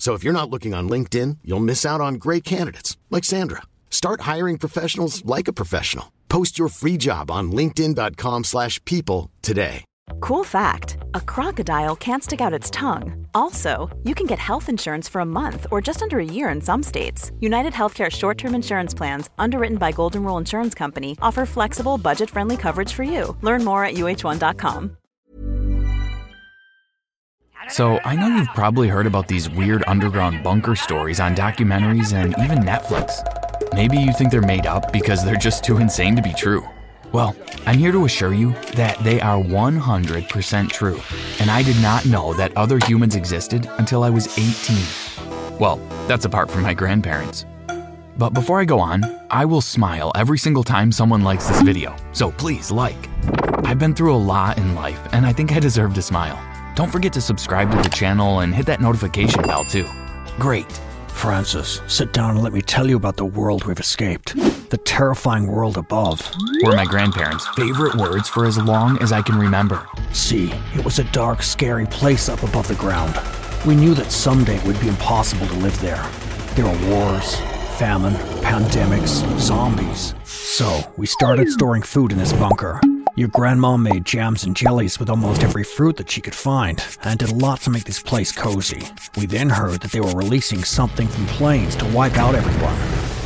So if you're not looking on LinkedIn, you'll miss out on great candidates like Sandra. Start hiring professionals like a professional. Post your free job on linkedin.com/people today. Cool fact a crocodile can't stick out its tongue. Also, you can get health insurance for a month or just under a year in some states. United Healthcare short term insurance plans, underwritten by Golden Rule Insurance Company, offer flexible, budget friendly coverage for you. Learn more at uh1.com. So, I know you've probably heard about these weird underground bunker stories on documentaries and even Netflix. Maybe you think they're made up because they're just too insane to be true. Well, I'm here to assure you that they are 100% true, and I did not know that other humans existed until I was 18. Well, that's apart from my grandparents. But before I go on, I will smile every single time someone likes this video, so please like. I've been through a lot in life, and I think I deserve to smile. Don't forget to subscribe to the channel and hit that notification bell too. Great. Francis, sit down and let me tell you about the world we've escaped. The terrifying world above. Were my grandparents' favorite words for as long as I can remember. See, it was a dark, scary place up above the ground. We knew that someday it would be impossible to live there. There were wars, famine, pandemics, zombies. So, we started storing food in this bunker. Your grandma made jams and jellies with almost every fruit that she could find, and did a lot to make this place cozy. We then heard that they were releasing something from planes to wipe out everyone.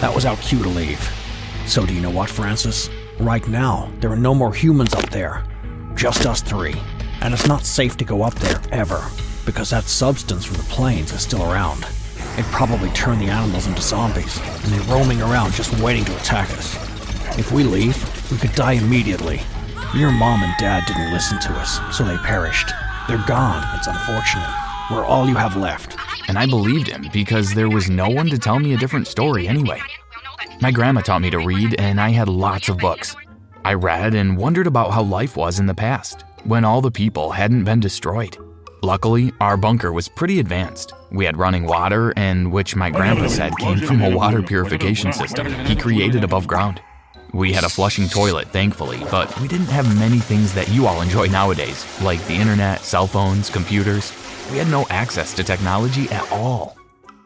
That was our cue to leave. So, do you know what, Francis? Right now, there are no more humans up there. Just us three. And it's not safe to go up there, ever, because that substance from the planes is still around. It probably turned the animals into zombies, and they're roaming around just waiting to attack us. If we leave, we could die immediately. Your mom and dad didn't listen to us, so they perished. They're gone. It's unfortunate. We're all you have left. And I believed him because there was no one to tell me a different story anyway. My grandma taught me to read, and I had lots of books. I read and wondered about how life was in the past, when all the people hadn't been destroyed. Luckily, our bunker was pretty advanced. We had running water, and which my grandpa said came from a water purification system he created above ground. We had a flushing toilet, thankfully, but we didn't have many things that you all enjoy nowadays, like the internet, cell phones, computers. We had no access to technology at all.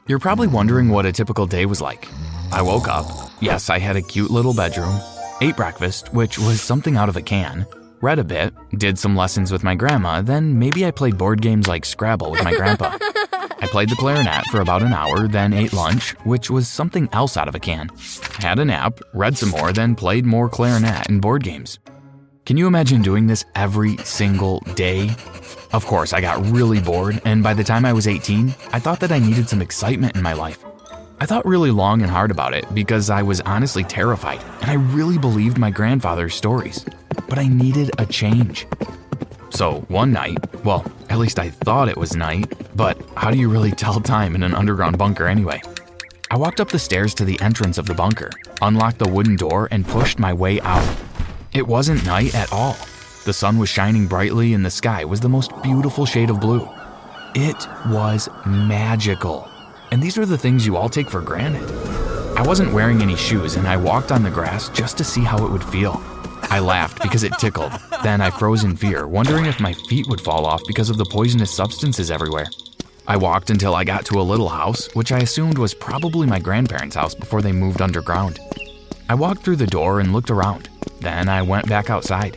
You're probably wondering what a typical day was like. I woke up. Yes, I had a cute little bedroom. Ate breakfast, which was something out of a can. Read a bit, did some lessons with my grandma, then maybe I played board games like Scrabble with my grandpa. I played the clarinet for about an hour, then ate lunch, which was something else out of a can. Had a nap, read some more, then played more clarinet and board games. Can you imagine doing this every single day? Of course, I got really bored, and by the time I was 18, I thought that I needed some excitement in my life. I thought really long and hard about it because I was honestly terrified, and I really believed my grandfather's stories. But I needed a change. So one night, well, at least I thought it was night, but how do you really tell time in an underground bunker anyway? I walked up the stairs to the entrance of the bunker, unlocked the wooden door, and pushed my way out. It wasn't night at all. The sun was shining brightly, and the sky was the most beautiful shade of blue. It was magical. And these are the things you all take for granted. I wasn't wearing any shoes, and I walked on the grass just to see how it would feel. I laughed because it tickled. Then I froze in fear, wondering if my feet would fall off because of the poisonous substances everywhere. I walked until I got to a little house, which I assumed was probably my grandparents' house before they moved underground. I walked through the door and looked around. Then I went back outside.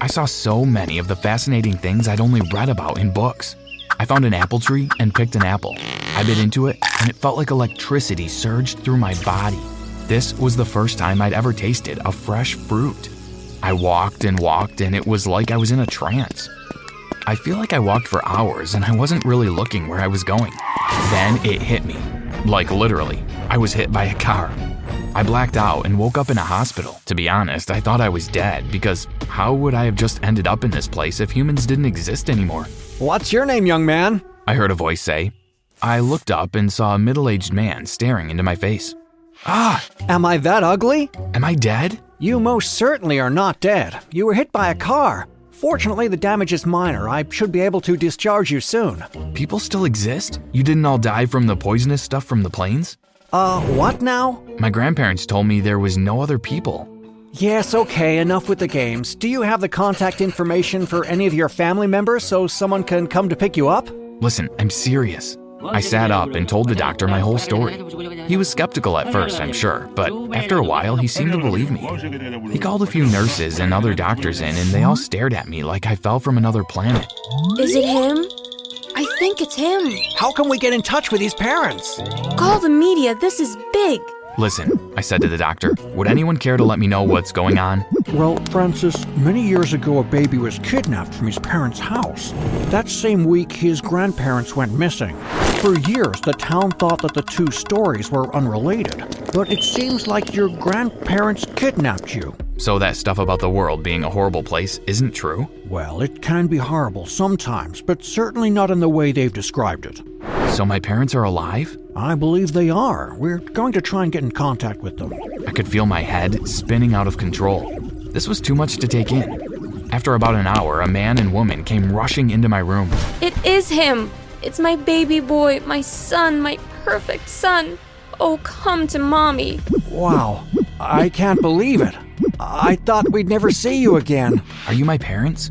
I saw so many of the fascinating things I'd only read about in books. I found an apple tree and picked an apple. I bit into it, and it felt like electricity surged through my body. This was the first time I'd ever tasted a fresh fruit. I walked and walked, and it was like I was in a trance. I feel like I walked for hours and I wasn't really looking where I was going. Then it hit me. Like literally, I was hit by a car. I blacked out and woke up in a hospital. To be honest, I thought I was dead because how would I have just ended up in this place if humans didn't exist anymore? What's your name, young man? I heard a voice say. I looked up and saw a middle aged man staring into my face. Ah, Am I that ugly? am I dead? You most certainly are not dead. You were hit by a car. Fortunately, the damage is minor. I should be able to discharge you soon. People still exist? You didn't all die from the poisonous stuff from the planes? Uh, what now? My grandparents told me there was no other people. Yes, okay, enough with the games. Do you have the contact information for any of your family members so someone can come to pick you up? Listen, I'm serious. I sat up and told the doctor my whole story. He was skeptical at first, I'm sure, but after a while, he seemed to believe me. He called a few nurses and other doctors in, and they all stared at me like I fell from another planet. Is it him? I think it's him. How can we get in touch with his parents? Call the media. This is big. Listen, I said to the doctor, would anyone care to let me know what's going on? Well, Francis, many years ago a baby was kidnapped from his parents' house. That same week, his grandparents went missing. For years, the town thought that the two stories were unrelated, but it seems like your grandparents kidnapped you. So that stuff about the world being a horrible place isn't true? Well, it can be horrible sometimes, but certainly not in the way they've described it. So my parents are alive? I believe they are. We're going to try and get in contact with them. I could feel my head spinning out of control. This was too much to take in. After about an hour, a man and woman came rushing into my room. It is him. It's my baby boy, my son, my perfect son. Oh, come to mommy. Wow, I can't believe it. I thought we'd never see you again. Are you my parents?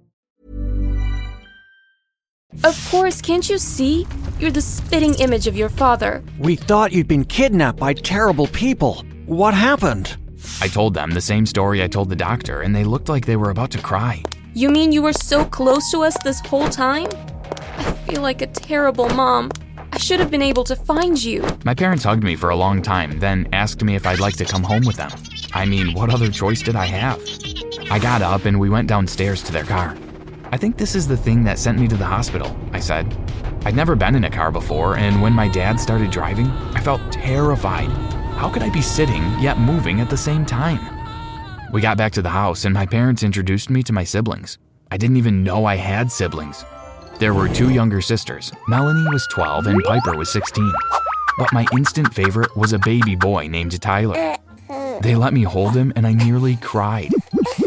Of course, can't you see? You're the spitting image of your father. We thought you'd been kidnapped by terrible people. What happened? I told them the same story I told the doctor, and they looked like they were about to cry. You mean you were so close to us this whole time? I feel like a terrible mom. I should have been able to find you. My parents hugged me for a long time, then asked me if I'd like to come home with them. I mean, what other choice did I have? I got up and we went downstairs to their car. I think this is the thing that sent me to the hospital, I said. I'd never been in a car before, and when my dad started driving, I felt terrified. How could I be sitting yet moving at the same time? We got back to the house, and my parents introduced me to my siblings. I didn't even know I had siblings. There were two younger sisters. Melanie was 12 and Piper was 16. But my instant favorite was a baby boy named Tyler. They let me hold him, and I nearly cried.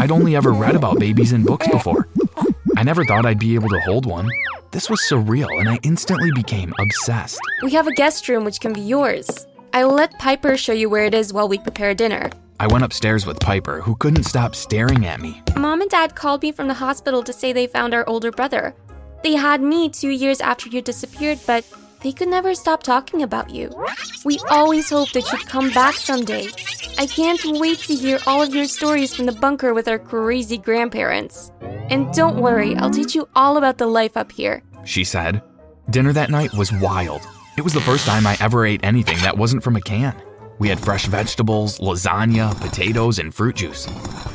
I'd only ever read about babies in books before. I never thought I'd be able to hold one. This was surreal, and I instantly became obsessed. We have a guest room which can be yours. I'll let Piper show you where it is while we prepare dinner. I went upstairs with Piper, who couldn't stop staring at me. Mom and Dad called me from the hospital to say they found our older brother. They had me two years after you disappeared, but they could never stop talking about you. We always hoped that you'd come back someday. I can't wait to hear all of your stories from the bunker with our crazy grandparents. And don't worry, I'll teach you all about the life up here. She said. Dinner that night was wild. It was the first time I ever ate anything that wasn't from a can. We had fresh vegetables, lasagna, potatoes, and fruit juice.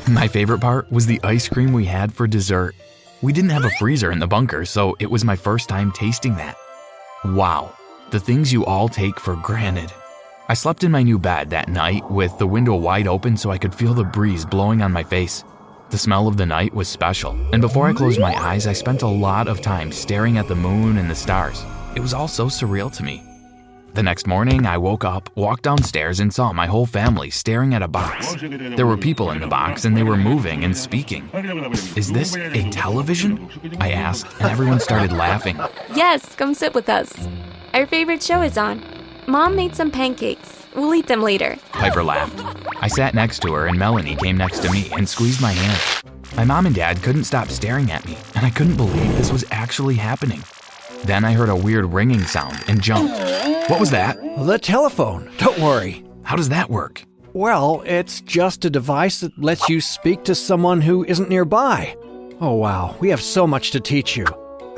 My favorite part was the ice cream we had for dessert. We didn't have a freezer in the bunker, so it was my first time tasting that. Wow, the things you all take for granted. I slept in my new bed that night with the window wide open so I could feel the breeze blowing on my face. The smell of the night was special, and before I closed my eyes, I spent a lot of time staring at the moon and the stars. It was all so surreal to me. The next morning, I woke up, walked downstairs, and saw my whole family staring at a box. There were people in the box, and they were moving and speaking. Is this a television? I asked, and everyone started laughing. Yes, come sit with us. Our favorite show is on. Mom made some pancakes. We'll eat them later. Piper laughed. I sat next to her, and Melanie came next to me and squeezed my hand. My mom and dad couldn't stop staring at me, and I couldn't believe this was actually happening. Then I heard a weird ringing sound and jumped. What was that? The telephone. Don't worry. How does that work? Well, it's just a device that lets you speak to someone who isn't nearby. Oh, wow, we have so much to teach you.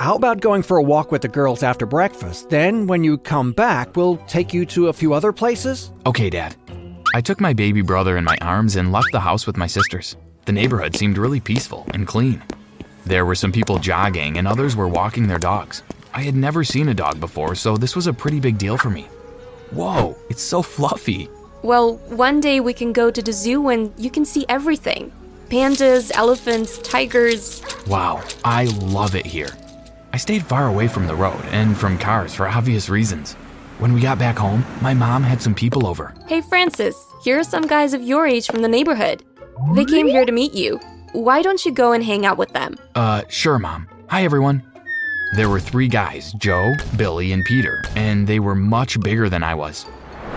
How about going for a walk with the girls after breakfast? Then, when you come back, we'll take you to a few other places? Okay, Dad. I took my baby brother in my arms and left the house with my sisters. The neighborhood seemed really peaceful and clean. There were some people jogging, and others were walking their dogs. I had never seen a dog before, so this was a pretty big deal for me. Whoa, it's so fluffy. Well, one day we can go to the zoo and you can see everything pandas, elephants, tigers. Wow, I love it here. I stayed far away from the road and from cars for obvious reasons. When we got back home, my mom had some people over. Hey, Francis, here are some guys of your age from the neighborhood. They came here to meet you. Why don't you go and hang out with them? Uh, sure, Mom. Hi, everyone. There were three guys Joe, Billy, and Peter, and they were much bigger than I was.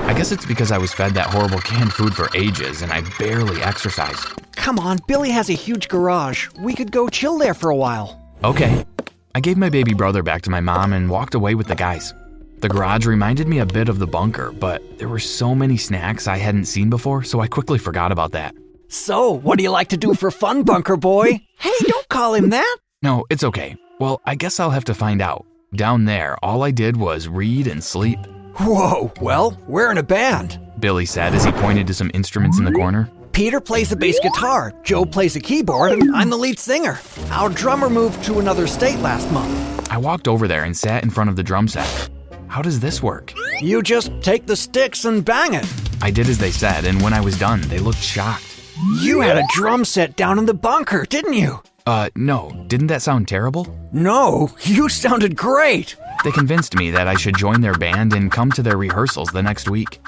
I guess it's because I was fed that horrible canned food for ages and I barely exercised. Come on, Billy has a huge garage. We could go chill there for a while. Okay. I gave my baby brother back to my mom and walked away with the guys. The garage reminded me a bit of the bunker, but there were so many snacks I hadn't seen before, so I quickly forgot about that. So, what do you like to do for fun, Bunker Boy? Hey, don't call him that. No, it's okay. Well, I guess I'll have to find out. Down there, all I did was read and sleep. Whoa, well, we're in a band. Billy said as he pointed to some instruments in the corner. Peter plays the bass guitar, Joe plays the keyboard, and I'm the lead singer. Our drummer moved to another state last month. I walked over there and sat in front of the drum set. How does this work? You just take the sticks and bang it. I did as they said, and when I was done, they looked shocked. You had a drum set down in the bunker, didn't you? Uh, no, didn't that sound terrible? No, you sounded great. They convinced me that I should join their band and come to their rehearsals the next week.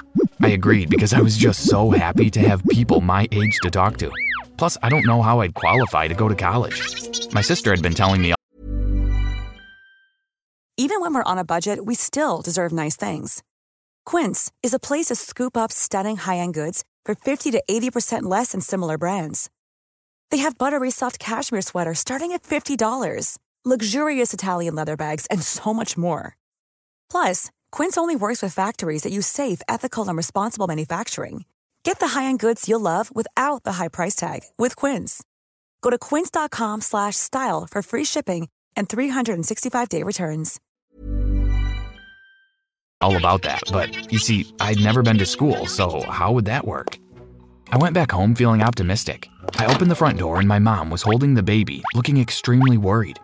I agreed because I was just so happy to have people my age to talk to. Plus, I don't know how I'd qualify to go to college. My sister had been telling me. Even when we're on a budget, we still deserve nice things. Quince is a place to scoop up stunning high end goods for 50 to 80% less than similar brands. They have buttery soft cashmere sweaters starting at $50, luxurious Italian leather bags, and so much more. Plus, Quince only works with factories that use safe, ethical, and responsible manufacturing. Get the high-end goods you'll love without the high price tag with Quince. Go to quince.com/style for free shipping and 365-day returns. all about that, but you see, I'd never been to school, so how would that work? I went back home feeling optimistic. I opened the front door and my mom was holding the baby, looking extremely worried.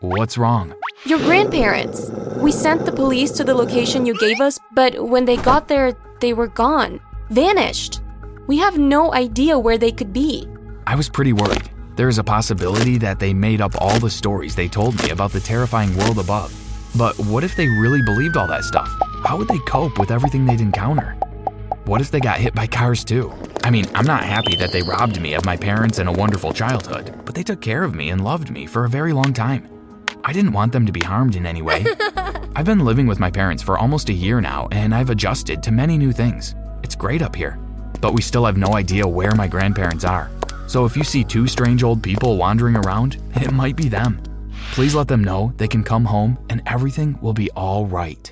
What's wrong? Your grandparents. We sent the police to the location you gave us, but when they got there, they were gone. Vanished. We have no idea where they could be. I was pretty worried. There is a possibility that they made up all the stories they told me about the terrifying world above. But what if they really believed all that stuff? How would they cope with everything they'd encounter? What if they got hit by cars too? I mean, I'm not happy that they robbed me of my parents and a wonderful childhood, but they took care of me and loved me for a very long time. I didn't want them to be harmed in any way. I've been living with my parents for almost a year now, and I've adjusted to many new things. It's great up here, but we still have no idea where my grandparents are. So if you see two strange old people wandering around, it might be them. Please let them know they can come home and everything will be all right.